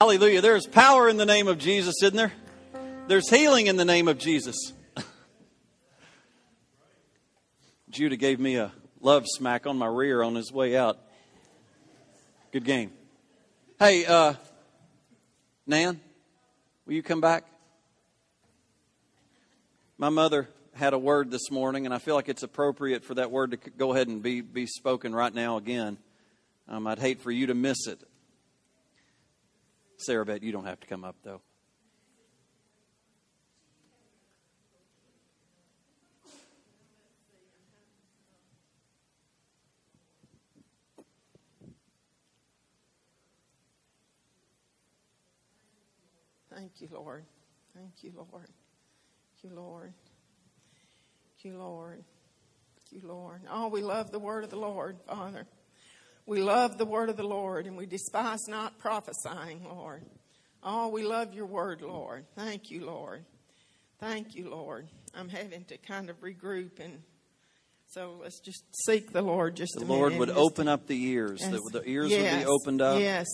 Hallelujah. There's power in the name of Jesus, isn't there? There's healing in the name of Jesus. Judah gave me a love smack on my rear on his way out. Good game. Hey, uh, Nan, will you come back? My mother had a word this morning, and I feel like it's appropriate for that word to go ahead and be, be spoken right now again. Um, I'd hate for you to miss it. Sarah Bet, you don't have to come up, though. Thank you, Lord. Thank you, Lord. Thank you, Lord. Thank you, Lord. Thank you, Lord. Oh, we love the word of the Lord, Father. We love the word of the Lord and we despise not prophesying, Lord. Oh, we love your word, Lord. Thank you, Lord. Thank you, Lord. I'm having to kind of regroup and so let's just seek the Lord just the Lord minute. would Just- open up the ears. Yes. The, the ears Yes. would be opened up. Yes,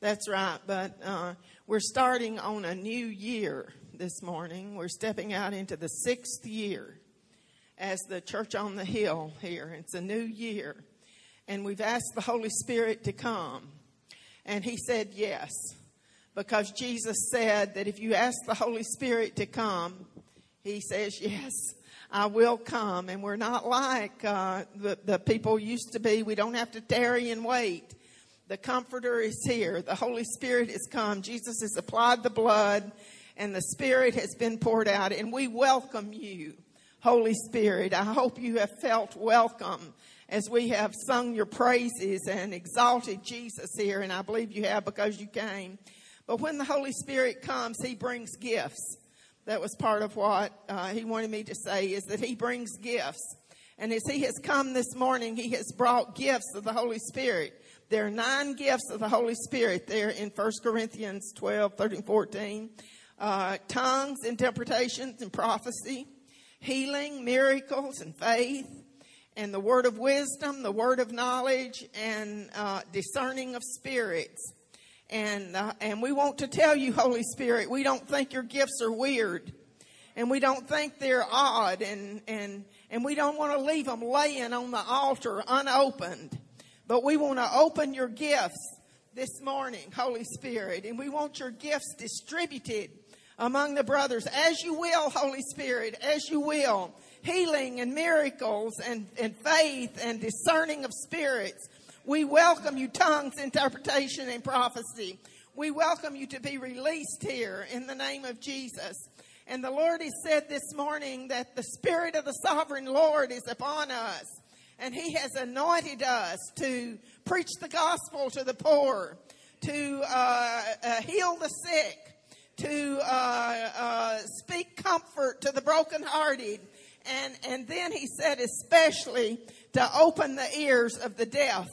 that's right. But uh, we're starting on a new year this morning. We're stepping out into the sixth year as the church on the hill here. It's a new year. And we've asked the Holy Spirit to come. And He said yes. Because Jesus said that if you ask the Holy Spirit to come, He says yes. I will come. And we're not like uh, the, the people used to be. We don't have to tarry and wait. The Comforter is here. The Holy Spirit has come. Jesus has applied the blood, and the Spirit has been poured out. And we welcome you, Holy Spirit. I hope you have felt welcome as we have sung your praises and exalted Jesus here. And I believe you have because you came. But when the Holy Spirit comes, He brings gifts. That was part of what uh, He wanted me to say is that He brings gifts. And as He has come this morning, He has brought gifts of the Holy Spirit. There are nine gifts of the Holy Spirit there in 1 Corinthians 12, 13, 14. Uh, tongues, interpretations, and prophecy, healing, miracles, and faith, and the word of wisdom, the word of knowledge, and uh, discerning of spirits. And, uh, and we want to tell you, Holy Spirit, we don't think your gifts are weird. And we don't think they're odd. And, and, and we don't want to leave them laying on the altar unopened. But we want to open your gifts this morning, Holy Spirit. And we want your gifts distributed among the brothers as you will, Holy Spirit, as you will. Healing and miracles and, and faith and discerning of spirits. We welcome you, tongues, interpretation, and prophecy. We welcome you to be released here in the name of Jesus. And the Lord has said this morning that the Spirit of the Sovereign Lord is upon us. And He has anointed us to preach the gospel to the poor, to uh, uh, heal the sick, to uh, uh, speak comfort to the brokenhearted. And, and then He said, especially to open the ears of the deaf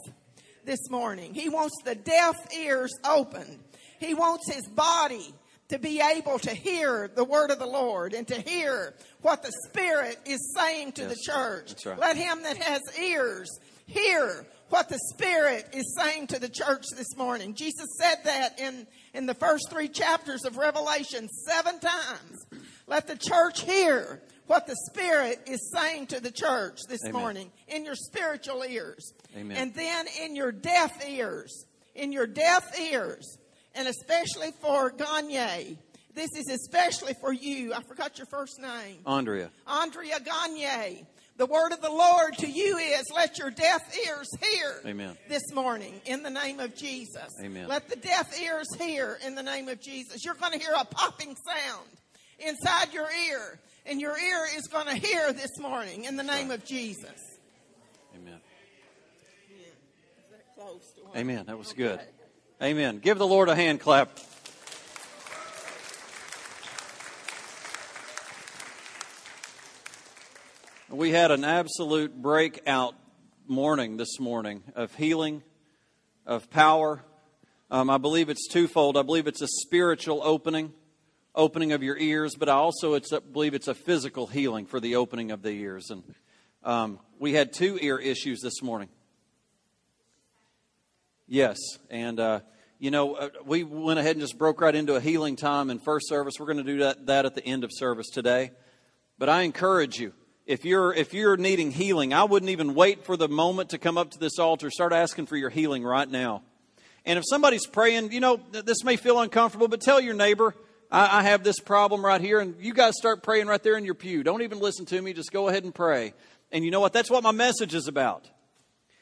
this morning. He wants the deaf ears opened. He wants his body to be able to hear the word of the Lord and to hear what the Spirit is saying to Yes, the church. right. Let him that has ears hear what the Spirit is saying to the church this morning. Jesus said that in, in the first three chapters of Revelation seven times. Let the church hear what the Spirit is saying to the church this Amen. morning in your spiritual ears. Amen. And then in your deaf ears, in your deaf ears, and especially for Gagne. This is especially for you. I forgot your first name. Andrea. Andrea Gagne. The word of the Lord to you is let your deaf ears hear Amen. this morning in the name of Jesus. Amen. Let the deaf ears hear in the name of Jesus. You're going to hear a popping sound inside your ear, and your ear is going to hear this morning in the name of Jesus. Amen. That close to one? Amen. That was Okay. good. Amen. Give the Lord a hand clap. We had an absolute breakout morning this morning of healing, of power. Um, I believe it's twofold. I believe it's a spiritual opening, opening of your ears, but I also it's believe it's a physical healing for the opening of the ears. And um, we had two ear issues this morning. Yes, and uh, you know, uh, we went ahead and just broke right into a healing time in first service. We're going to do that, that at the end of service today. But I encourage you, if you're, if you're needing healing, I wouldn't even wait for the moment to come up to this altar. Start asking for your healing right now. And if somebody's praying, you know, this may feel uncomfortable, but tell your neighbor, I, I have this problem right here, and you guys start praying right there in your pew. Don't even listen to me, just go ahead and pray. And you know what? That's what my message is about.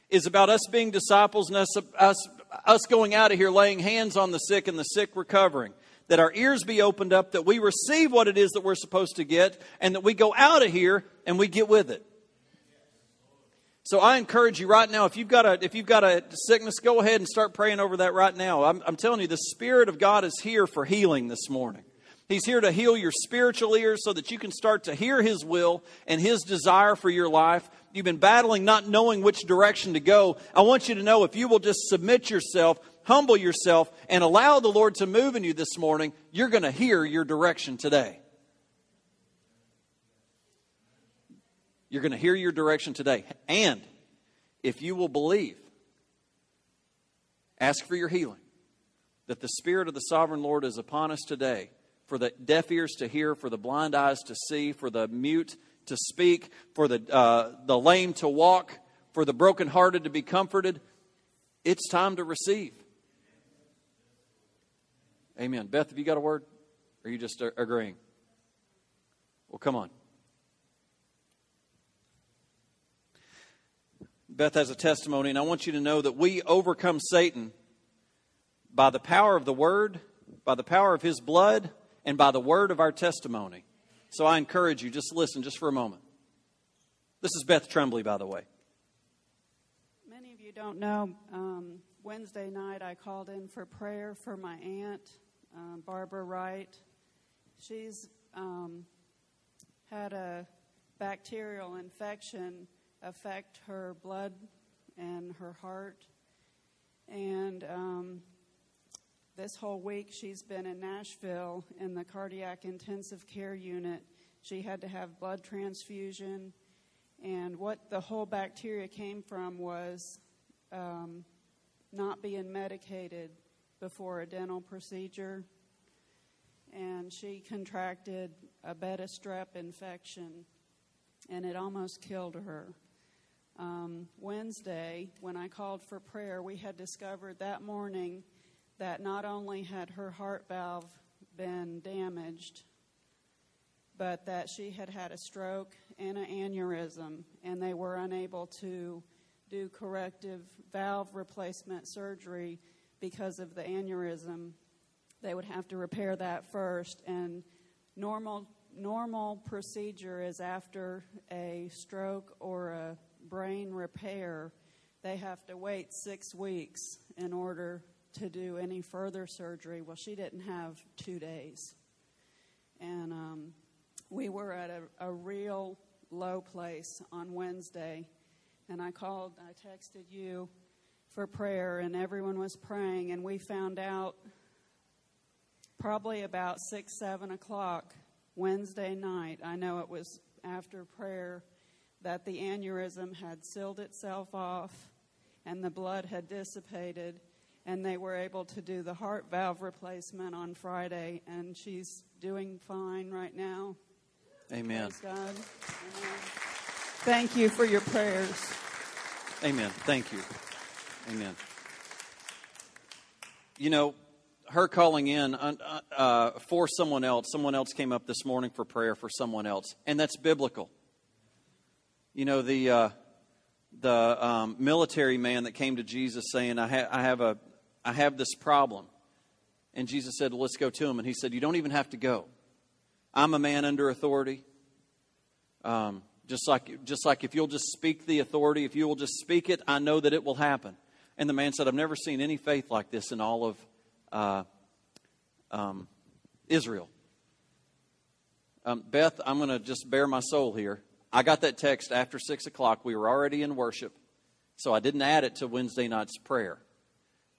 Is about us being disciples and us, us, us going out of here laying hands on the sick and the sick recovering. That our ears be opened up, that we receive what it is that we're supposed to get, and that we go out of here and we get with it. So I encourage you right now, if you've got a, if you've got a sickness, go ahead and start praying over that right now. I'm, I'm telling you, the Spirit of God is here for healing this morning. He's here to heal your spiritual ears so that you can start to hear His will and His desire for your life. You've been battling not knowing which direction to go. I want you to know if you will just submit yourself, humble yourself, and allow the Lord to move in you this morning, you're going to hear your direction today. You're going to hear your direction today. And if you will believe, ask for your healing. That the Spirit of the Sovereign Lord is upon us today for the deaf ears to hear, for the blind eyes to see, for the mute to speak, for the, uh, the lame to walk, for the brokenhearted to be comforted. It's time to receive. Amen. Beth, have you got a word? Or are you just agreeing? Well, come on. Beth has a testimony, and I want you to know that we overcome Satan by the power of the Word, by the power of His blood, and by the word of our testimony. So I encourage you, just listen just for a moment. This is Beth Tremblay, by the way. Many of you don't know, um, Wednesday night I called in for prayer for my aunt, um, Barbara Wright. She's um, had a bacterial infection affect her blood and her heart. And um, this whole week she's been in Nashville in the cardiac intensive care unit. She had to have blood transfusion. And what the whole bacteria came from was um, not being medicated before a dental procedure. And she contracted a beta strep infection, and it almost killed her um, Wednesday, when I called for prayer, we had discovered that morning that not only had her heart valve been damaged, but that she had had a stroke and an aneurysm, and they were unable to do corrective valve replacement surgery because of the aneurysm. They would have to repair that first, and normal normal procedure is after a stroke or a brain repair, they have to wait six weeks in order to do any further surgery. Well, she didn't have two days. And um, we were at a, a real low place on Wednesday. And I called, I texted you for prayer, and everyone was praying. And we found out probably about 6, 7 o'clock Wednesday night. I know it was after prayer that the aneurysm had sealed itself off and the blood had dissipated, and they were able to do the heart valve replacement on Friday, and she's doing fine right now. Amen. Praise God. Amen. Thank you for your prayers. Amen. Thank you. Amen. You know, her calling in uh, uh, for someone else, someone else came up this morning for prayer for someone else, and that's biblical. You know, the, uh, the um, military man that came to Jesus saying, I, ha- I, have a, I have this problem. And Jesus said, well, Let's go to him. And he said, You don't even have to go. I'm a man under authority. Um, just like, just like if you'll just speak the authority, if you will just speak it, I know that it will happen. And the man said, I've never seen any faith like this in all of uh, um, Israel. Um, Beth, I'm going to just bare my soul here. I got that text after 6 o'clock. We were already in worship, so I didn't add it to Wednesday night's prayer.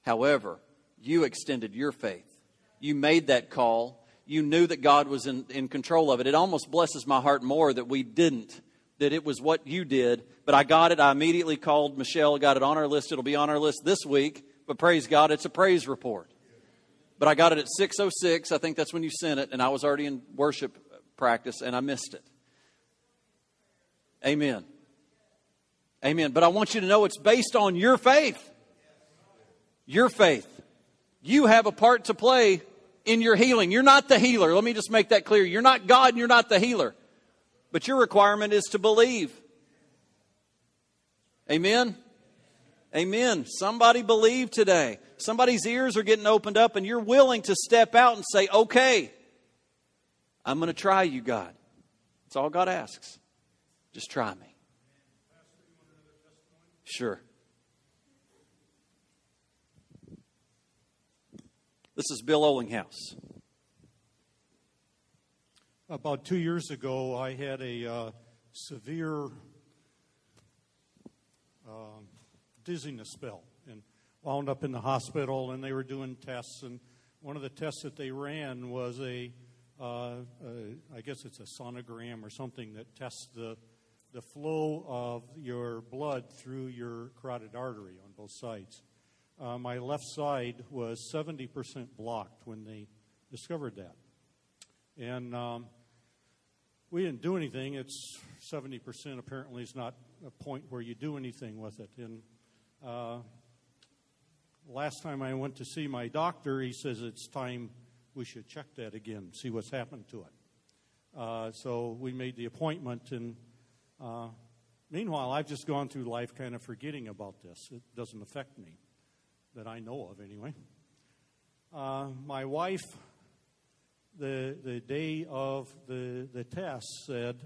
However, you extended your faith. You made that call. You knew that God was in, in control of it. It almost blesses my heart more that we didn't, that it was what you did. But I got it. I immediately called Michelle, got it on our list. It'll be on our list this week. But praise God, it's a praise report. But I got it at 6:06. I think that's when you sent it, and I was already in worship practice, and I missed it. Amen. Amen. But I want you to know it's based on your faith. Your faith. You have a part to play in your healing. You're not the healer. Let me just make that clear. You're not God and you're not the healer. But your requirement is to believe. Amen. Amen. Somebody believe today. Somebody's ears are getting opened up, and you're willing to step out and say, Okay, I'm going to try you, God. That's all God asks. Just try me. Sure. This is Bill Olinghouse. About two years ago, I had a uh, severe uh, dizziness spell and wound up in the hospital, and they were doing tests. And one of the tests that they ran was a, uh, I guess it's a sonogram or something that tests the the flow of your blood through your carotid artery on both sides. Uh, my left side was 70% blocked when they discovered that. And um, we didn't do anything. It's 70% apparently is not a point where you do anything with it. And uh, last time I went to see my doctor, he says it's time we should check that again, see what's happened to it. Uh, so we made the appointment, and uh, meanwhile, I've just gone through life kind of forgetting about this. It doesn't affect me, that I know of anyway. Uh, my wife, the, the day of the, the test, said,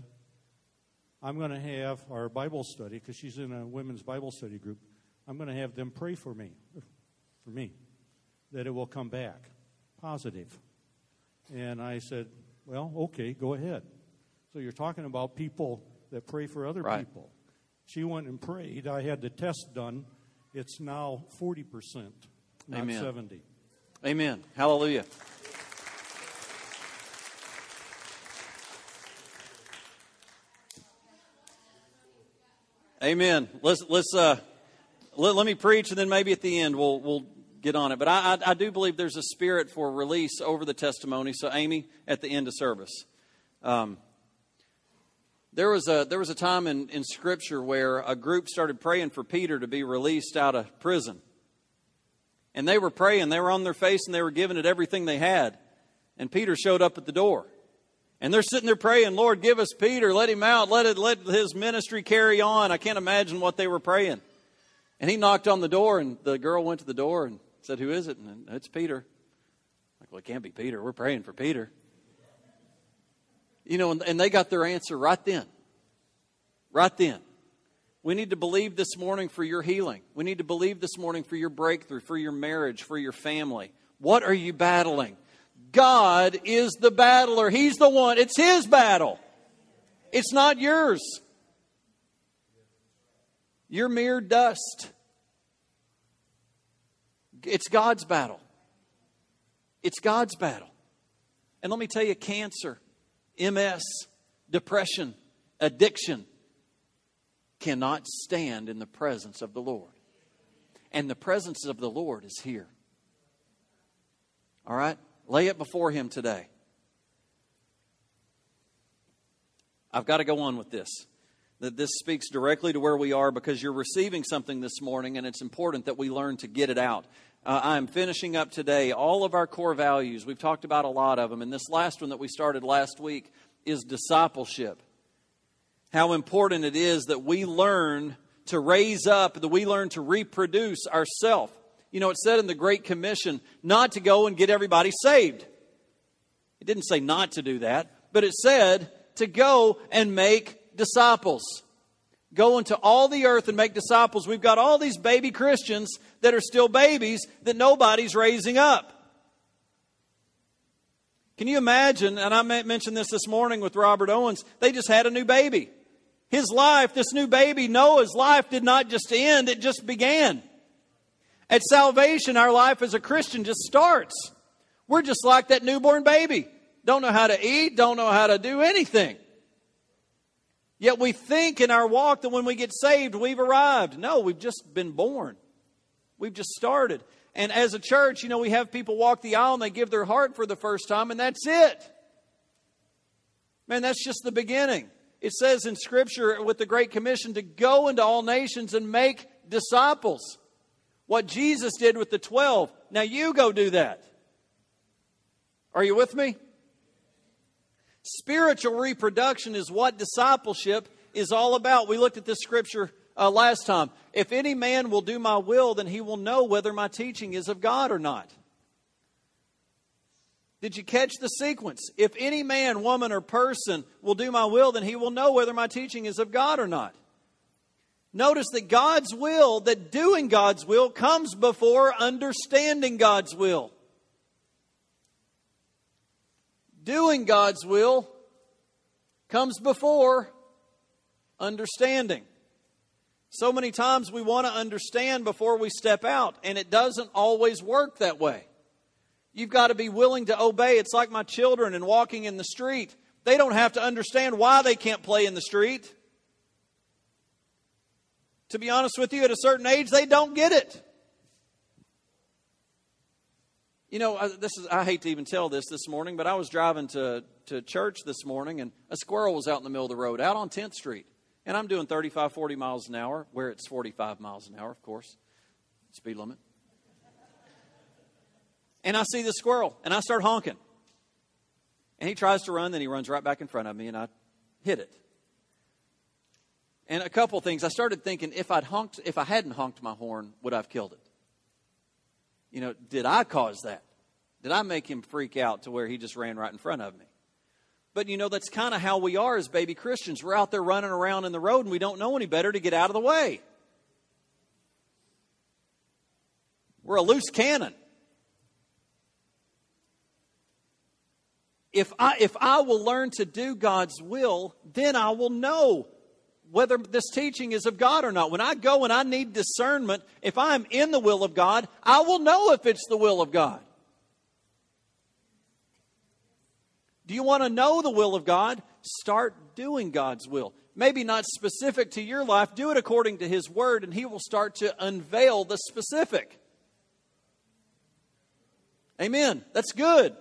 I'm going to have our Bible study, because she's in a women's Bible study group. I'm going to have them pray for me, for me, that it will come back positive. And I said, Well, okay, go ahead. So you're talking about people that pray for other right. people. She went and prayed. I had the test done. It's now 40%, not Amen. 70. Amen. Hallelujah. Amen. Let's let's uh, let, let me preach, and then maybe at the end we'll we'll get on it. But I, I, I do believe there's a spirit for release over the testimony. So Amy, at the end of service, um, there was a there was a time in, in Scripture where a group started praying for Peter to be released out of prison, and they were praying. They were on their face and they were giving it everything they had, and Peter showed up at the door. And they're sitting there praying, Lord, give us Peter, let him out, let it let his ministry carry on. I can't imagine what they were praying. And he knocked on the door, and the girl went to the door and said, Who is it? And it's Peter. Like, well, it can't be Peter. We're praying for Peter. You know, and, and they got their answer right then. Right then. We need to believe this morning for your healing. We need to believe this morning for your breakthrough, for your marriage, for your family. What are you battling? God is the battler. He's the one. It's His battle. It's not yours. You're mere dust. It's God's battle. It's God's battle. And let me tell you cancer, MS, depression, addiction cannot stand in the presence of the Lord. And the presence of the Lord is here. All right? Lay it before Him today. I've got to go on with this. That this speaks directly to where we are because you're receiving something this morning, and it's important that we learn to get it out. Uh, I'm finishing up today all of our core values. We've talked about a lot of them, and this last one that we started last week is discipleship. How important it is that we learn to raise up, that we learn to reproduce ourselves. You know, it said in the Great Commission not to go and get everybody saved. It didn't say not to do that, but it said to go and make disciples. Go into all the earth and make disciples. We've got all these baby Christians that are still babies that nobody's raising up. Can you imagine? And I mentioned this this morning with Robert Owens. They just had a new baby. His life, this new baby, Noah's life did not just end, it just began. At salvation, our life as a Christian just starts. We're just like that newborn baby. Don't know how to eat, don't know how to do anything. Yet we think in our walk that when we get saved, we've arrived. No, we've just been born. We've just started. And as a church, you know, we have people walk the aisle and they give their heart for the first time, and that's it. Man, that's just the beginning. It says in Scripture with the Great Commission to go into all nations and make disciples. What Jesus did with the 12. Now you go do that. Are you with me? Spiritual reproduction is what discipleship is all about. We looked at this scripture uh, last time. If any man will do my will, then he will know whether my teaching is of God or not. Did you catch the sequence? If any man, woman, or person will do my will, then he will know whether my teaching is of God or not. Notice that God's will, that doing God's will, comes before understanding God's will. Doing God's will comes before understanding. So many times we want to understand before we step out, and it doesn't always work that way. You've got to be willing to obey. It's like my children and walking in the street. They don't have to understand why they can't play in the street. To be honest with you, at a certain age, they don't get it. You know, this is I hate to even tell this this morning, but I was driving to to church this morning and a squirrel was out in the middle of the road out on 10th Street. And I'm doing 35 40 miles an hour, where it's 45 miles an hour, of course. Speed limit. And I see the squirrel and I start honking. And he tries to run, then he runs right back in front of me and I hit it. And a couple things. I started thinking if I'd honked if I hadn't honked my horn, would I have killed it? You know, did I cause that? Did I make him freak out to where he just ran right in front of me? But you know, that's kind of how we are as baby Christians. We're out there running around in the road and we don't know any better to get out of the way. We're a loose cannon. If I, if I will learn to do God's will, then I will know whether this teaching is of God or not. When I go and I need discernment, if I'm in the will of God, I will know if it's the will of God. Do you want to know the will of God? Start doing God's will. Maybe not specific to your life, do it according to His Word, and He will start to unveil the specific. Amen. That's good.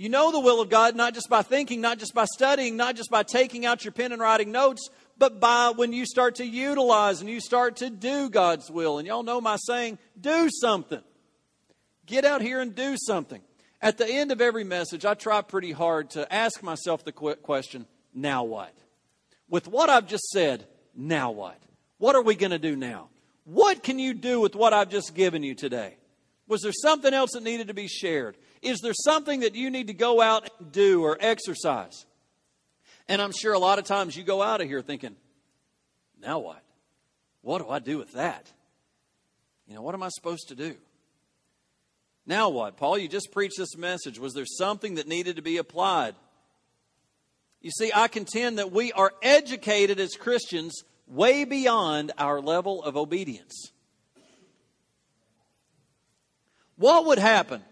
You know the will of God not just by thinking, not just by studying, not just by taking out your pen and writing notes, but by when you start to utilize and you start to do God's will. And y'all know my saying, do something. Get out here and do something. At the end of every message, I try pretty hard to ask myself the question, now what? With what I've just said, now what? What are we going to do now? What can you do with what I've just given you today? Was there something else that needed to be shared? Is there something that you need to go out and do or exercise? And I'm sure a lot of times you go out of here thinking, now what? What do I do with that? You know, what am I supposed to do? Now what? Paul, you just preached this message. Was there something that needed to be applied? You see, I contend that we are educated as Christians way beyond our level of obedience. What would happen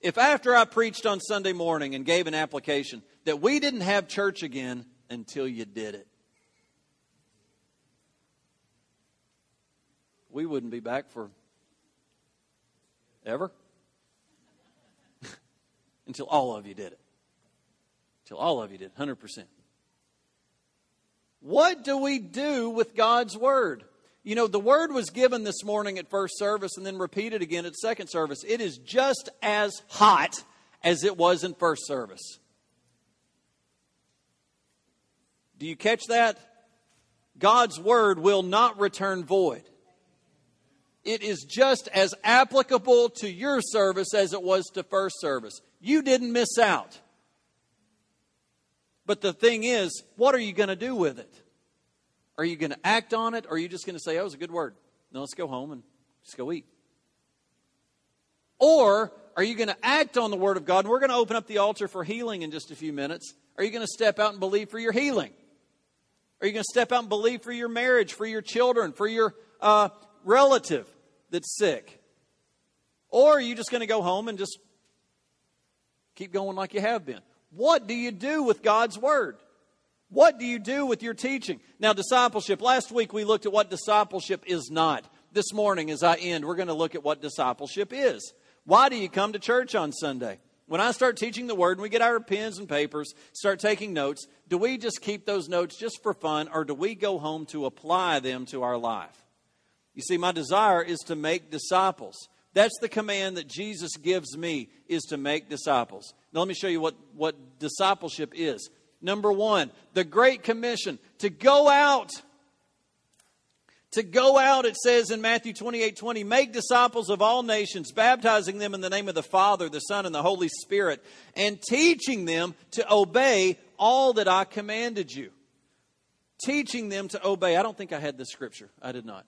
if after I preached on Sunday morning and gave an application that we didn't have church again until you did it? We wouldn't be back for ever until all of you did it. Until all of you did, 100%. What do we do with God's Word? You know, the word was given this morning at first service and then repeated again at second service. It is just as hot as it was in first service. Do you catch that? God's word will not return void. It is just as applicable to your service as it was to first service. You didn't miss out. But the thing is, what are you going to do with it? Are you going to act on it, or are you just going to say, oh, it was a good word? No, let's go home and just go eat. Or are you going to act on the Word of God? And we're going to open up the altar for healing in just a few minutes. Are you going to step out and believe for your healing? Are you going to step out and believe for your marriage, for your children, for your uh, relative that's sick? Or are you just going to go home and just keep going like you have been? What do you do with God's Word? What do you do with your teaching? Now, discipleship. Last week we looked at what discipleship is not. this morning, as I end, we're going to look at what discipleship is. Why do you come to church on Sunday? When I start teaching the word and we get our pens and papers, start taking notes, do we just keep those notes just for fun or do we go home to apply them to our life? You see, my desire is to make disciples. That's the command that Jesus gives me is to make disciples. Now let me show you what, what discipleship is. Number one, the Great Commission to go out to go out, it says in Matthew 28 20, make disciples of all nations, baptizing them in the name of the Father, the Son, and the Holy Spirit, and teaching them to obey all that I commanded you. Teaching them to obey. I don't think I had this scripture. I did not.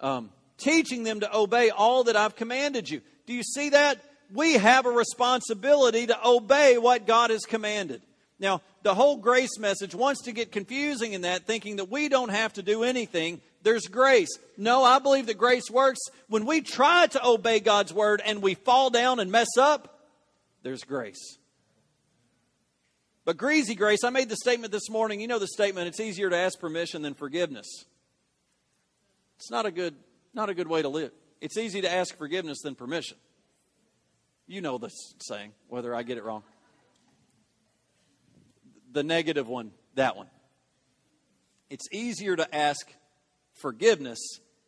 Um, teaching them to obey all that I've commanded you. Do you see that? We have a responsibility to obey what God has commanded. Now, the whole grace message wants to get confusing in that, thinking that we don't have to do anything there's grace. No, I believe that grace works when we try to obey God's word and we fall down and mess up. There's grace. But greasy grace, I made the statement this morning. You know the statement, it's easier to ask permission than forgiveness. It's not a good, not a good way to live. It's easy to ask forgiveness than permission. You know this saying, whether I get it wrong. The negative one, that one. It's easier to ask forgiveness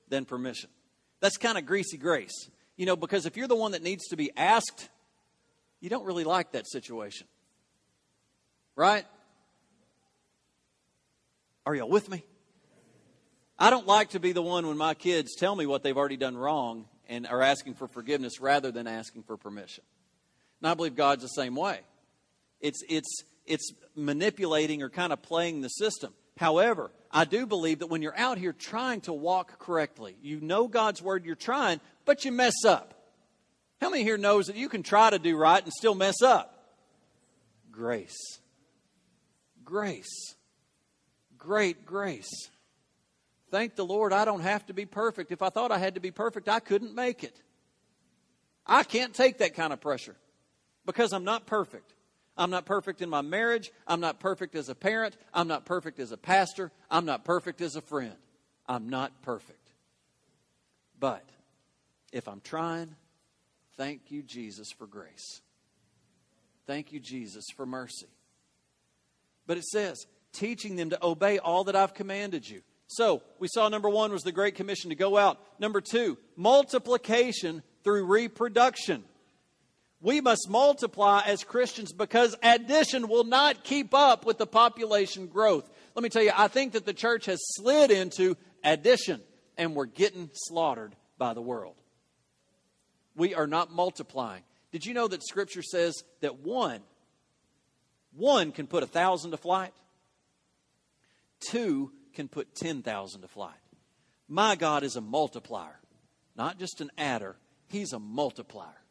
than permission. That's kind of greasy grace. You know, because if you're the one that needs to be asked, you don't really like that situation. Right? Are y'all with me? I don't like to be the one when my kids tell me what they've already done wrong and are asking for forgiveness rather than asking for permission. And I believe God's the same way. It's, it's, it's manipulating or kind of playing the system. However, I do believe that when you're out here trying to walk correctly, you know God's word, you're trying, but you mess up. How many here knows that you can try to do right and still mess up? Grace. Grace. Great grace. Thank the Lord I don't have to be perfect. If I thought I had to be perfect, I couldn't make it. I can't take that kind of pressure because I'm not perfect. I'm not perfect in my marriage. I'm not perfect as a parent. I'm not perfect as a pastor. I'm not perfect as a friend. I'm not perfect. But if I'm trying, thank you, Jesus, for grace. Thank you, Jesus, for mercy. But it says, teaching them to obey all that I've commanded you. So we saw number one was the Great Commission to go out. Number two, multiplication through reproduction. We must multiply as Christians because addition will not keep up with the population growth. Let me tell you, I think that the church has slid into addition and we're getting slaughtered by the world. We are not multiplying. Did you know that Scripture says that one, one can put a thousand to flight? Two can put 10,000 to flight. My God is a multiplier, not just an adder, He's a multiplier.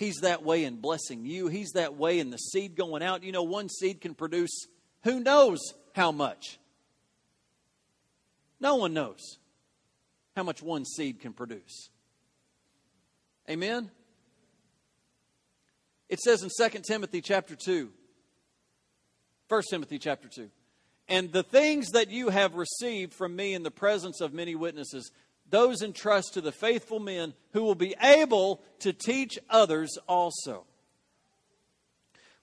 He's that way in blessing you. He's that way in the seed going out. You know, one seed can produce who knows how much. No one knows how much one seed can produce. Amen? It says in 2 Timothy chapter 2, 1 Timothy chapter 2, and the things that you have received from me in the presence of many witnesses, those entrust to the faithful men who will be able to teach others also.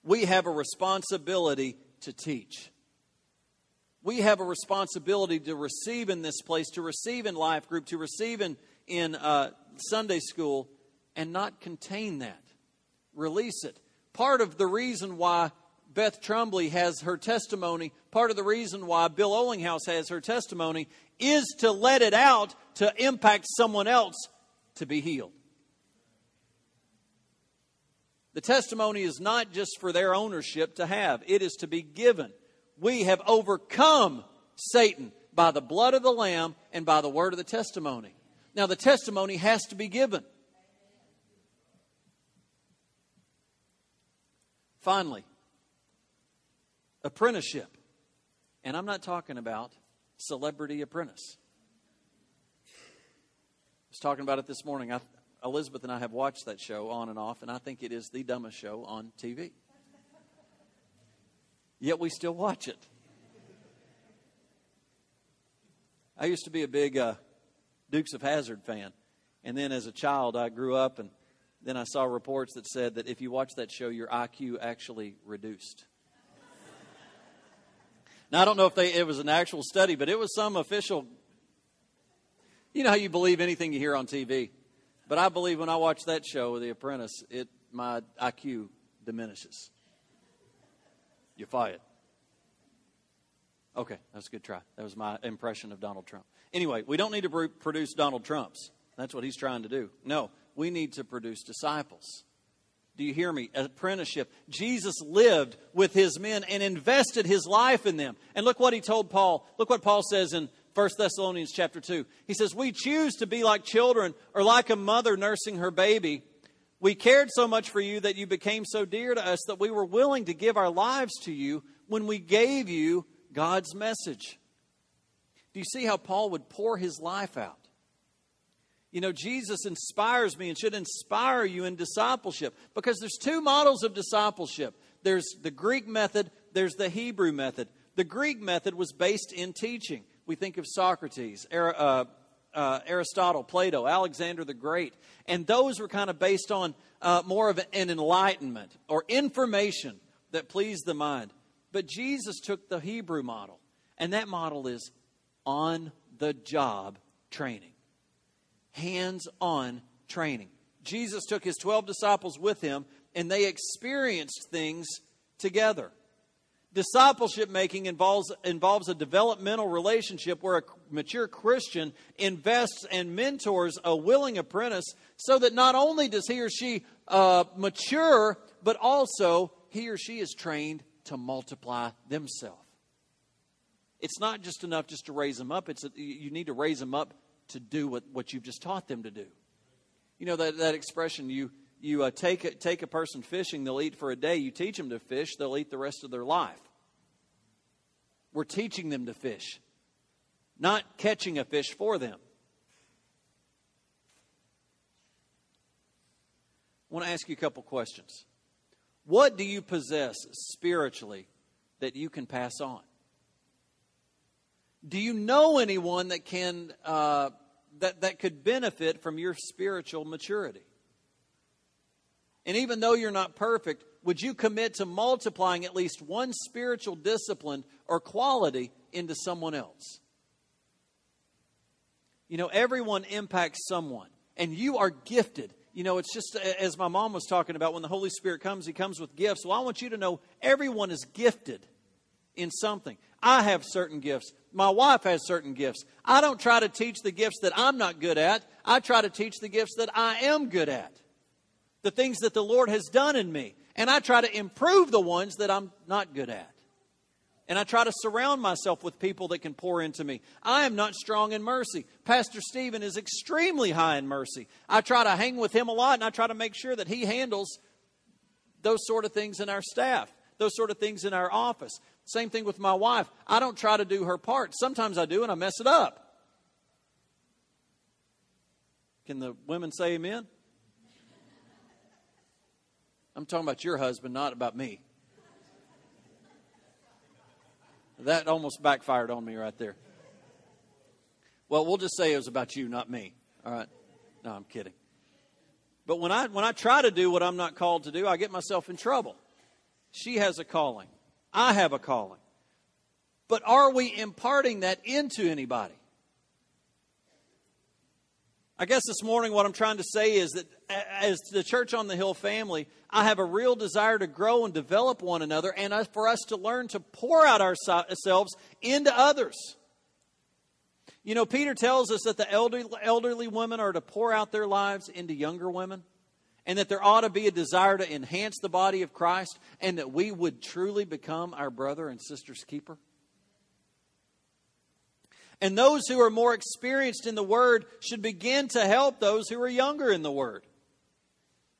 We have a responsibility to teach. We have a responsibility to receive in this place, to receive in life group, to receive in, in uh, Sunday school, and not contain that. Release it. Part of the reason why Beth Trumbly has her testimony, part of the reason why Bill Olinghouse has her testimony is to let it out to impact someone else to be healed. The testimony is not just for their ownership to have, it is to be given. We have overcome Satan by the blood of the Lamb and by the word of the testimony. Now, the testimony has to be given. Finally, apprenticeship. And I'm not talking about celebrity apprentice. I was talking about it this morning. I, Elizabeth and I have watched that show on and off, and I think it is the dumbest show on TV. Yet we still watch it. I used to be a big uh, Dukes of Hazzard fan. And then as a child, I grew up and then I saw reports that said that if you watch that show, your IQ actually reduced. Now, I don't know if they, it was an actual study, but it was some official. You know how you believe anything you hear on TV. But I believe when I watch that show, The Apprentice, it, my IQ diminishes. You fired. Okay, that's a good try. That was my impression of Donald Trump. Anyway, we don't need to produce Donald Trumps. That's what he's trying to do. No, we need to produce disciples. Do you hear me? Apprenticeship. Jesus lived with his men and invested his life in them. And look what he told Paul. Look what Paul says in 1 Thessalonians chapter 2. He says, We choose to be like children or like a mother nursing her baby. We cared so much for you that you became so dear to us that we were willing to give our lives to you when we gave you God's message. Do you see how Paul would pour his life out? You know, Jesus inspires me and should inspire you in discipleship because there's two models of discipleship there's the Greek method, there's the Hebrew method. The Greek method was based in teaching. We think of Socrates, uh, uh, Aristotle, Plato, Alexander the Great, and those were kind of based on uh, more of an enlightenment or information that pleased the mind. But Jesus took the Hebrew model, and that model is on the job training hands on training. Jesus took his 12 disciples with him, and they experienced things together. Discipleship making involves, involves a developmental relationship where a mature Christian invests and mentors a willing apprentice so that not only does he or she uh, mature, but also he or she is trained to multiply themselves. It's not just enough just to raise them up, it's a, you need to raise them up to do what, what you've just taught them to do. You know that, that expression, you, you uh, take, a, take a person fishing, they'll eat for a day. You teach them to fish, they'll eat the rest of their life. We're teaching them to fish, not catching a fish for them. I want to ask you a couple questions. What do you possess spiritually that you can pass on? Do you know anyone that can uh, that that could benefit from your spiritual maturity? And even though you're not perfect, would you commit to multiplying at least one spiritual discipline or quality into someone else? You know, everyone impacts someone, and you are gifted. You know, it's just as my mom was talking about when the Holy Spirit comes, He comes with gifts. Well, I want you to know everyone is gifted in something. I have certain gifts. My wife has certain gifts. I don't try to teach the gifts that I'm not good at. I try to teach the gifts that I am good at. The things that the Lord has done in me. And I try to improve the ones that I'm not good at. And I try to surround myself with people that can pour into me. I am not strong in mercy. Pastor Stephen is extremely high in mercy. I try to hang with him a lot and I try to make sure that he handles those sort of things in our staff, those sort of things in our office. Same thing with my wife. I don't try to do her part. Sometimes I do and I mess it up. Can the women say amen? I'm talking about your husband, not about me. That almost backfired on me right there. Well, we'll just say it was about you, not me. All right? No, I'm kidding. But when I when I try to do what I'm not called to do, I get myself in trouble. She has a calling. I have a calling. But are we imparting that into anybody? I guess this morning, what I'm trying to say is that as the Church on the Hill family, I have a real desire to grow and develop one another and for us to learn to pour out ourselves into others. You know, Peter tells us that the elderly, elderly women are to pour out their lives into younger women and that there ought to be a desire to enhance the body of Christ, and that we would truly become our brother and sister's keeper? And those who are more experienced in the Word should begin to help those who are younger in the Word.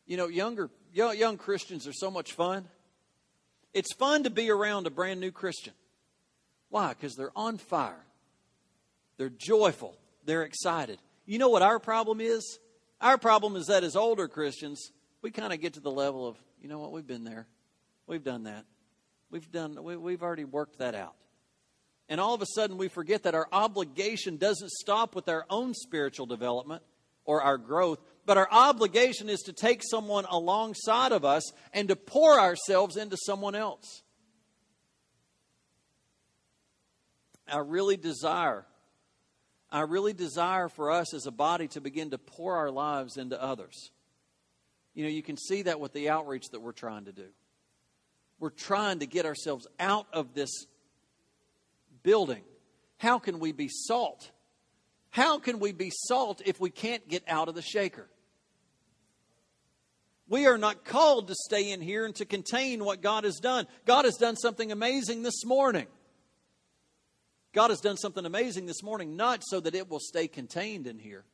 You know, younger young, Christians are so much fun. It's fun to be around a brand new Christian. Why? Because they're on fire. They're joyful. They're excited. You know what our problem is? Our problem is that as older Christians, we kind of get to the level of, you know what, we've been there. We've done that. We've done we, we've already worked that out. And all of a sudden, we forget that our obligation doesn't stop with our own spiritual development or our growth, but our obligation is to take someone alongside of us and to pour ourselves into someone else. I really desire, I really desire for us as a body to begin to pour our lives into others. You know, you can see that with the outreach that we're trying to do. We're trying to get ourselves out of this building. How can we be salt? How can we be salt if we can't get out of the shaker? We are not called to stay in here and to contain what God has done. God has done something amazing this morning. God has done something amazing this morning, not so that it will stay contained in here,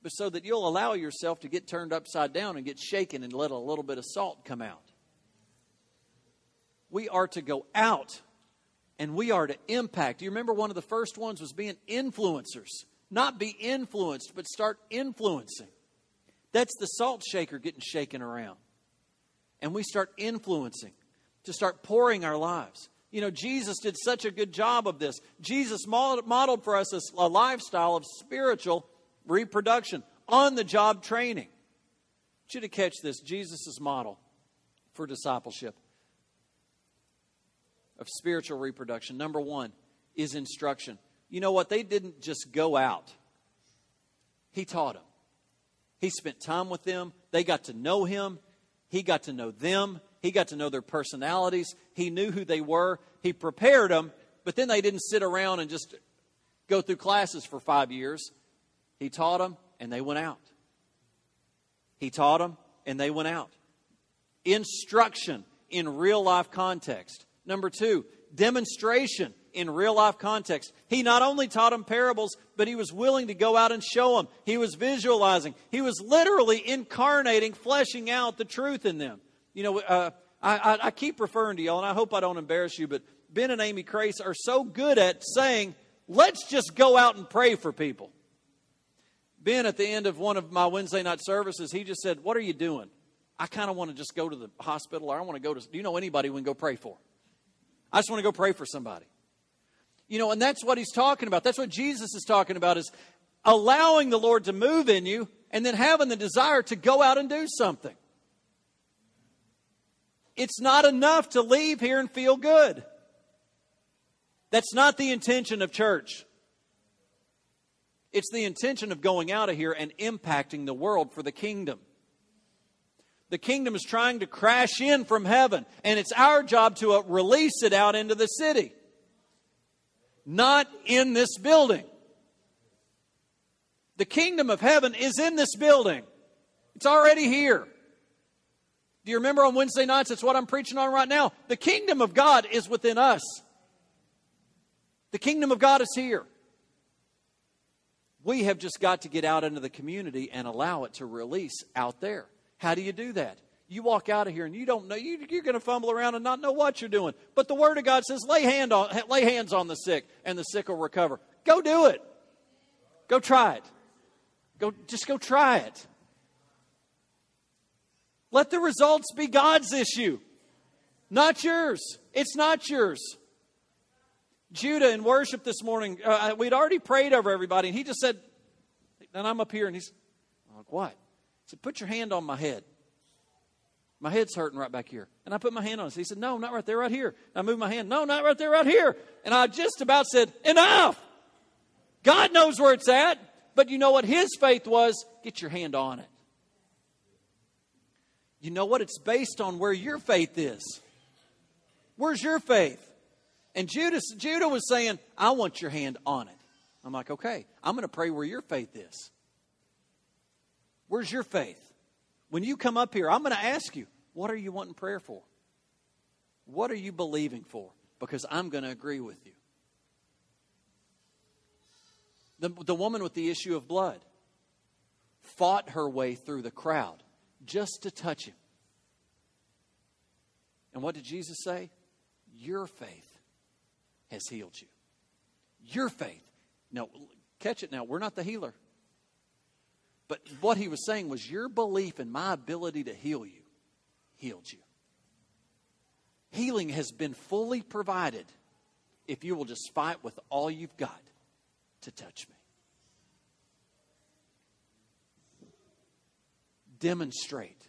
but so that you'll allow yourself to get turned upside down and get shaken and let a little bit of salt come out. We are to go out and we are to impact. You remember one of the first ones was being influencers? Not be influenced, but start influencing. That's the salt shaker getting shaken around. And we start influencing to start pouring our lives. You know, Jesus did such a good job of this. Jesus modeled for us a lifestyle of spiritual reproduction, on the job training. I want you to catch this Jesus' model for discipleship of spiritual reproduction. Number one is instruction. You know what? They didn't just go out, He taught them. He spent time with them, they got to know Him, He got to know them. He got to know their personalities. He knew who they were. He prepared them, but then they didn't sit around and just go through classes for five years. He taught them, and they went out. He taught them, and they went out. Instruction in real life context. Number two, demonstration in real life context. He not only taught them parables, but he was willing to go out and show them. He was visualizing. He was literally incarnating, fleshing out the truth in them. You know, uh, I, I, keep referring to y'all, and I hope I don't embarrass you, but Ben and Amy Crace are so good at saying, let's just go out and pray for people. Ben, at the end of one of my Wednesday night services, he just said, What are you doing? I kind of want to just go to the hospital, or I want to go to, do you know anybody we can go pray for? I just want to go pray for somebody. You know, and that's what he's talking about. That's what Jesus is talking about is allowing the Lord to move in you and then having the desire to go out and do something. It's not enough to leave here and feel good. That's not the intention of church. It's the intention of going out of here and impacting the world for the kingdom. The kingdom is trying to crash in from heaven, and it's our job to uh, release it out into the city. Not in this building. The kingdom of heaven is in this building, it's already here. Do you remember on Wednesday nights? It's what I'm preaching on right now. The kingdom of God is within us. The kingdom of God is here. We have just got to get out into the community and allow it to release out there. How do you do that? You walk out of here and you don't know, you, are going to fumble around and not know what you're doing. But the Word of God says, lay, hand on, lay hands on the sick and the sick will recover. Go do it. Go try it. Go, just go try it. Let the results be God's issue, not yours. It's not yours. Judah in worship this morning, uh, we'd already prayed over everybody, and he just said, and I'm up here, and he's like, what? He said, put your hand on my head. My head's hurting right back here. And I put my hand on it. He said, no, not right there, right here. And I moved my hand. No, not right there, right here. And I just about said, enough. God knows where it's at. But you know what his faith was? Get your hand on it. You know what? It's based on where your faith is. Where's your faith? And Judas, Judah was saying, I want your hand on it. I'm like, okay, I'm going to pray where your faith is. Where's your faith? When you come up here, I'm going to ask you, what are you wanting prayer for? What are you believing for? Because I'm going to agree with you. The, the woman with the issue of blood fought her way through the crowd just to touch him. And what did Jesus say? Your faith has healed you. Your faith. Now, catch it now. We're not the healer. But what he was saying was, Your belief in my ability to heal you healed you. Healing has been fully provided if you will just fight with all you've got to touch me. Demonstrate.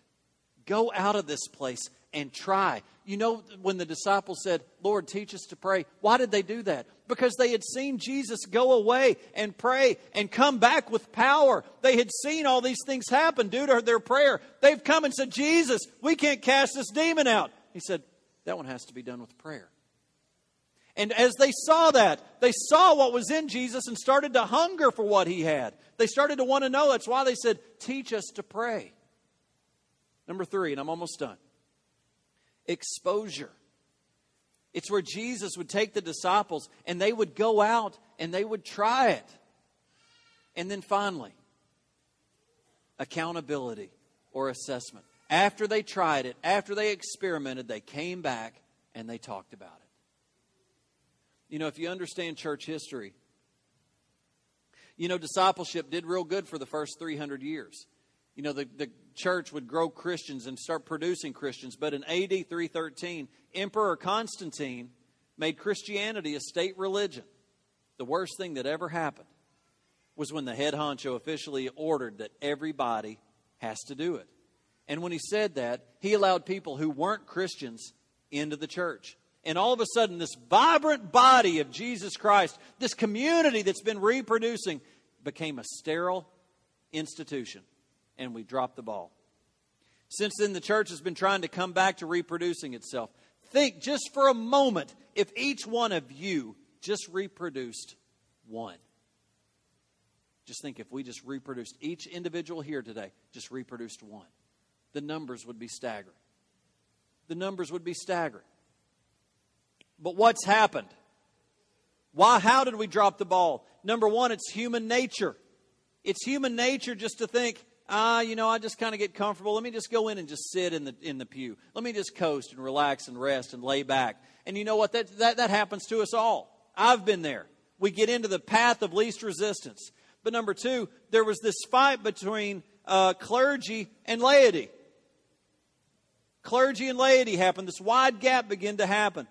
Go out of this place and try. You know, when the disciples said, Lord, teach us to pray, why did they do that? Because they had seen Jesus go away and pray and come back with power. They had seen all these things happen due to their prayer. They've come and said, Jesus, we can't cast this demon out. He said, That one has to be done with prayer. And as they saw that, they saw what was in Jesus and started to hunger for what he had. They started to want to know. That's why they said, Teach us to pray. Number three, and I'm almost done exposure. It's where Jesus would take the disciples and they would go out and they would try it. And then finally, accountability or assessment. After they tried it, after they experimented, they came back and they talked about it. You know, if you understand church history, you know, discipleship did real good for the first 300 years. You know, the, the church would grow Christians and start producing Christians. But in AD 313, Emperor Constantine made Christianity a state religion. The worst thing that ever happened was when the head honcho officially ordered that everybody has to do it. And when he said that, he allowed people who weren't Christians into the church. And all of a sudden, this vibrant body of Jesus Christ, this community that's been reproducing, became a sterile institution and we dropped the ball. Since then, the church has been trying to come back to reproducing itself. Think just for a moment if each one of you just reproduced one. Just think if we just reproduced, each individual here today just reproduced one. The numbers would be staggering. The numbers would be staggering. But what's happened? Why, how did we drop the ball? Number one, it's human nature. It's human nature just to think, ah, you know, I just kind of get comfortable. Let me just go in and just sit in the in the pew. Let me just coast and relax and rest and lay back. And you know what? That that, that happens to us all. I've been there. We get into the path of least resistance. But number two, there was this fight between uh, clergy and laity. Clergy and laity happened. This wide gap began to happen.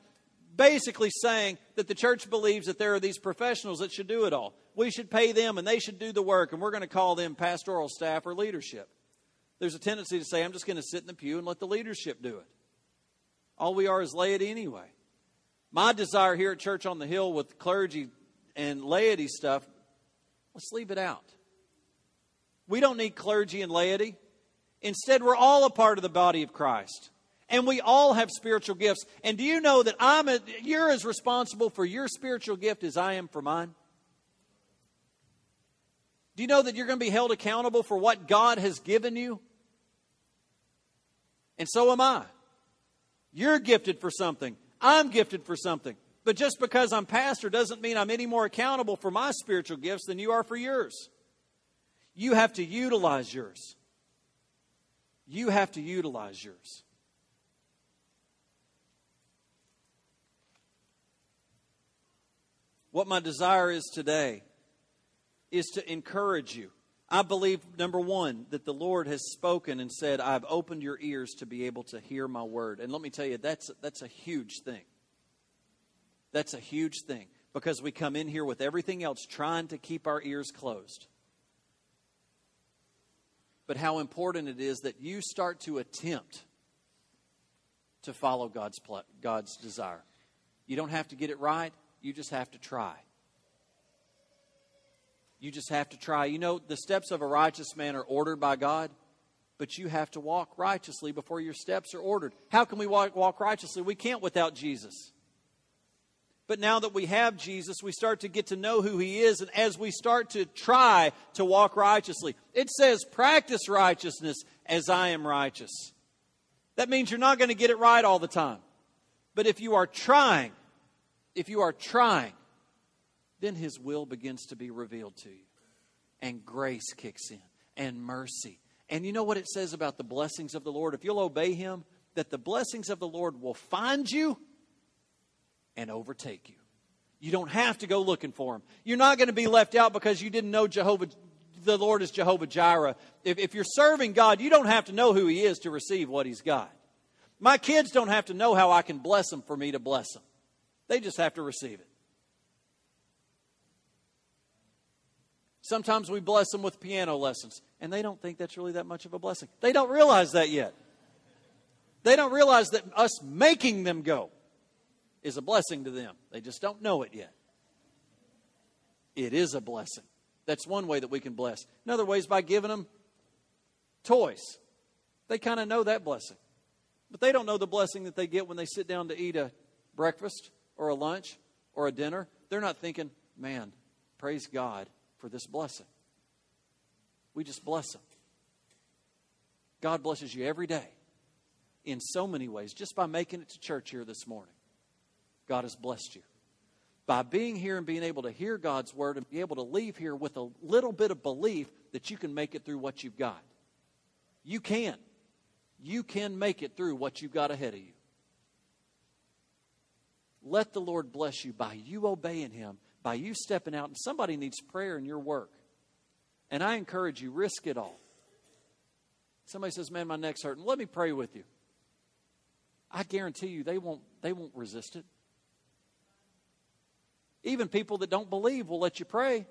Basically, saying that the church believes that there are these professionals that should do it all we should pay them and they should do the work, and we're going to call them pastoral staff or leadership. There's a tendency to say, I'm just going to sit in the pew and let the leadership do it. All we are is laity anyway. My desire here at Church on the Hill with clergy and laity stuff, let's leave it out. We don't need clergy and laity. Instead, we're all a part of the body of Christ. And we all have spiritual gifts. And do you know that I'm a, you're as responsible for your spiritual gift as I am for mine? Do you know that you're going to be held accountable for what God has given you? And so am I. You're gifted for something. I'm gifted for something. But just because I'm pastor doesn't mean I'm any more accountable for my spiritual gifts than you are for yours. You have to utilize yours. You have to utilize yours. What my desire is today is to encourage you. I believe, number one, that the Lord has spoken and said, I've opened your ears to be able to hear my word. And let me tell you, that's, that's a huge thing. That's a huge thing because we come in here with everything else trying to keep our ears closed. But how important it is that you start to attempt to follow God's, God's desire. You don't have to get it right, you just have to try. You just have to try. You know, the steps of a righteous man are ordered by God, but you have to walk righteously before your steps are ordered. How can we walk, walk righteously? We can't without Jesus. But now that we have Jesus, we start to get to know who He is. And as we start to try to walk righteously, it says, practice righteousness as I am righteous. That means you're not going to get it right all the time. But if you are trying, if you are trying, then His will begins to be revealed to you. And grace kicks in, and mercy. And you know what it says about the blessings of the Lord? If you'll obey Him, that the blessings of the Lord will find you and overtake you. You don't have to go looking for them. You're not going to be left out because you didn't know Jehovah, the Lord is Jehovah Jireh. If, if you're serving God, you don't have to know who He is to receive what He's got. My kids don't have to know how I can bless them for me to bless them. They just have to receive it. Sometimes we bless them with piano lessons, and they don't think that's really that much of a blessing. They don't realize that yet. They don't realize that us making them go is a blessing to them. They just don't know it yet. It is a blessing. That's one way that we can bless. Another way is by giving them toys. They kind of know that blessing, but they don't know the blessing that they get when they sit down to eat a breakfast or a lunch or a dinner. They're not thinking, man, praise God for this blessing. We just bless them. God blesses you every day in so many ways just by making it to church here this morning. God has blessed you. By being here and being able to hear God's word and be able to leave here with a little bit of belief that you can make it through what you've got. You can. You can make it through what you've got ahead of you. Let the Lord bless you by you obeying Him, by you stepping out. And somebody needs prayer in your work. And I encourage you, risk it all. Somebody says, Man, my neck's hurting. Let me pray with you. I guarantee you they won't, they won't resist it. Even people that don't believe will let you pray.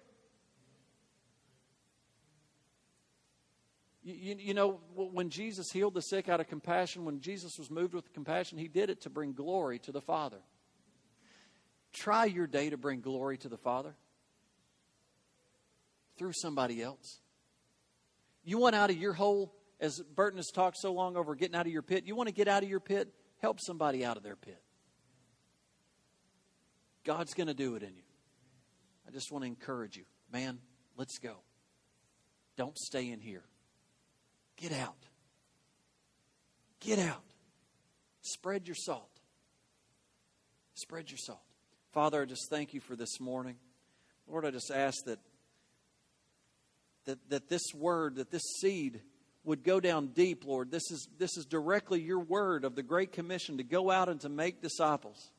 You, you, you, know, when Jesus healed the sick out of compassion, when Jesus was moved with compassion, he did it to bring glory to the Father. Try your day to bring glory to the Father through somebody else. You want out of your hole, as Burton has talked so long over getting out of your pit, you want to get out of your pit? Help somebody out of their pit. God's going to do it in you. I just want to encourage you. Man, let's go. Don't stay in here. Get out. Get out. Spread your salt. Spread your salt. Father, I just thank you for this morning. Lord, I just ask that, that, that this word, that this seed would go down deep, Lord. This is, this is directly your word of the Great Commission to go out and to make disciples.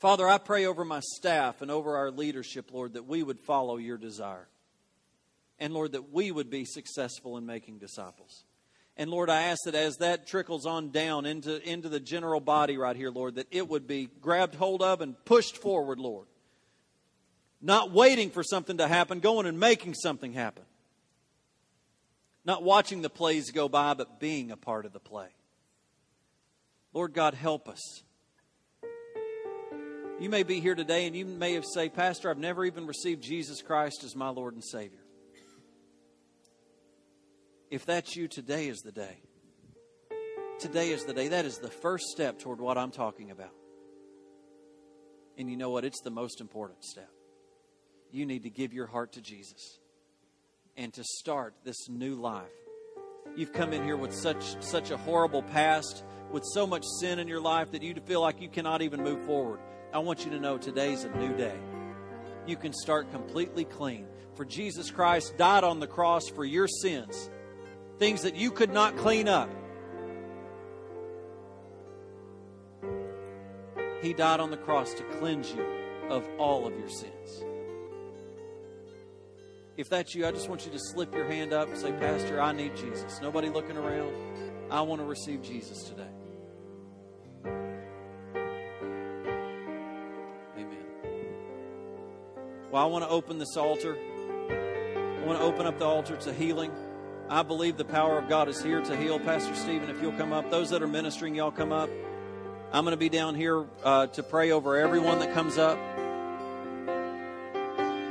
Father, I pray over my staff and over our leadership, Lord, that we would follow your desire. And Lord, that we would be successful in making disciples. And Lord, I ask that as that trickles on down into, into the general body right here, Lord, that it would be grabbed hold of and pushed forward, Lord. Not waiting for something to happen, going and making something happen. Not watching the plays go by, but being a part of the play. Lord God, help us. You may be here today and you may have said, Pastor, I've never even received Jesus Christ as my Lord and Savior. If that's you, today is the day. Today is the day. That is the first step toward what I'm talking about. And you know what? It's the most important step. You need to give your heart to Jesus and to start this new life. You've come in here with such such a horrible past, with so much sin in your life that you feel like you cannot even move forward. I want you to know today's a new day. You can start completely clean. For Jesus Christ died on the cross for your sins things that you could not clean up. He died on the cross to cleanse you of all of your sins. If that's you, I just want you to slip your hand up and say, Pastor, I need Jesus. Nobody looking around. I want to receive Jesus today. Amen. Well, I want to open this altar. I want to open up the altar to healing. I believe the power of God is here to heal. Pastor Stephen, if you'll come up. Those that are ministering, y'all come up. I'm going to be down here uh, to pray over everyone that comes up.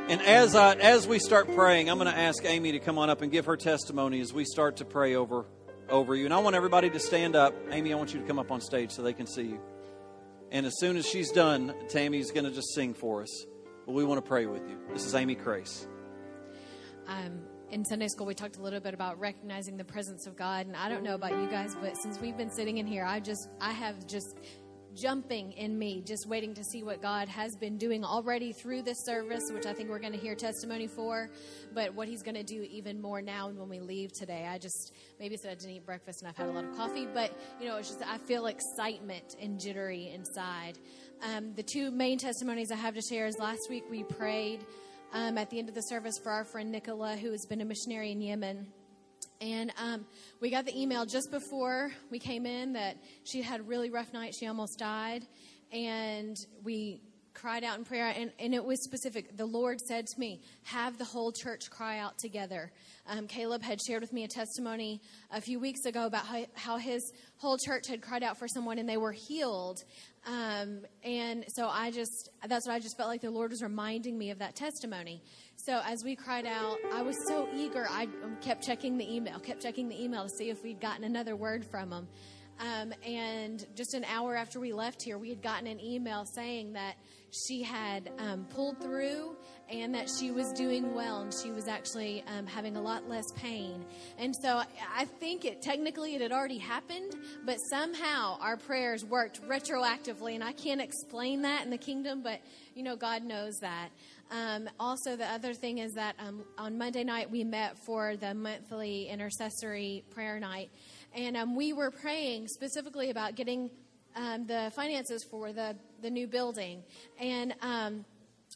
And as I, as we start praying, I'm going to ask Amy to come on up and give her testimony as we start to pray over over you. And I want everybody to stand up. Amy, I want you to come up on stage so they can see you. And as soon as she's done, Tammy's going to just sing for us. But we want to pray with you. This is Amy Crace. Um, in Sunday school, we talked a little bit about recognizing the presence of God. And I don't know about you guys, but since we've been sitting in here, I just, I have just jumping in me, just waiting to see what God has been doing already through this service, which I think we're going to hear testimony for, but what He's going to do even more now and when we leave today. I just, maybe said I didn't eat breakfast and I've had a lot of coffee, but, you know, it's just, I feel excitement and jittery inside. Um, the two main testimonies I have to share is last week we prayed um, at the end of the service for our friend Nicola, who has been a missionary in Yemen. And um, we got the email just before we came in that she had a really rough night. She almost died. And we cried out in prayer, and, and it was specific. The Lord said to me, Have the whole church cry out together. Um, Caleb had shared with me a testimony a few weeks ago about how, how his whole church had cried out for someone and they were healed. Um, and so I just, that's what I just felt like the Lord was reminding me of that testimony. So as we cried out, I was so eager. I kept checking the email, kept checking the email to see if we'd gotten another word from him. Um, and just an hour after we left here, we had gotten an email saying that she had um, pulled through and that she was doing well and she was actually um, having a lot less pain. And so I think it technically it had already happened, but somehow our prayers worked retroactively, and I can't explain that in the kingdom, but you know God knows that. Um, also, the other thing is that um, on Monday night we met for the monthly intercessory prayer night, and um, we were praying specifically about getting um, the finances for the the new building, and um,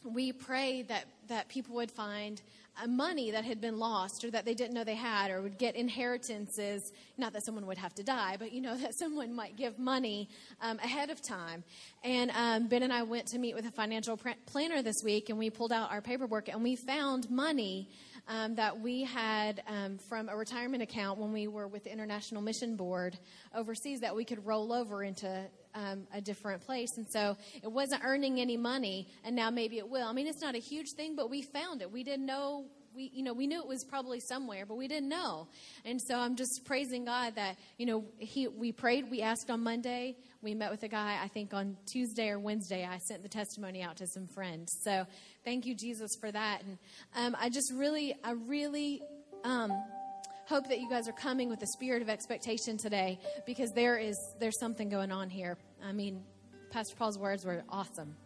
we prayed that that people would find uh, money that had been lost or that they didn't know they had or would get inheritances. Not that someone would have to die but you know that someone might give money um, ahead of time. And um, ben and i went to meet with a financial pr- planner this week and we pulled out our paperwork and we found money um, that we had um, from a retirement account when we were with the International Mission Board overseas that we could roll over into um, a different place. And so it wasn't earning any money, and now maybe it will. I mean, it's not a huge thing, but we found it. We didn't know. We, you know, we knew it was probably somewhere, but we didn't know. And so I'm just praising God that, you know, he, we prayed, we asked on Monday, we met with a guy, I think on Tuesday or Wednesday, I sent the testimony out to some friends. So thank you, Jesus, for that. And um, I just really, I really um, hope that you guys are coming with a spirit of expectation today because there is there's something going on here. I mean, Pastor Paul's words were awesome.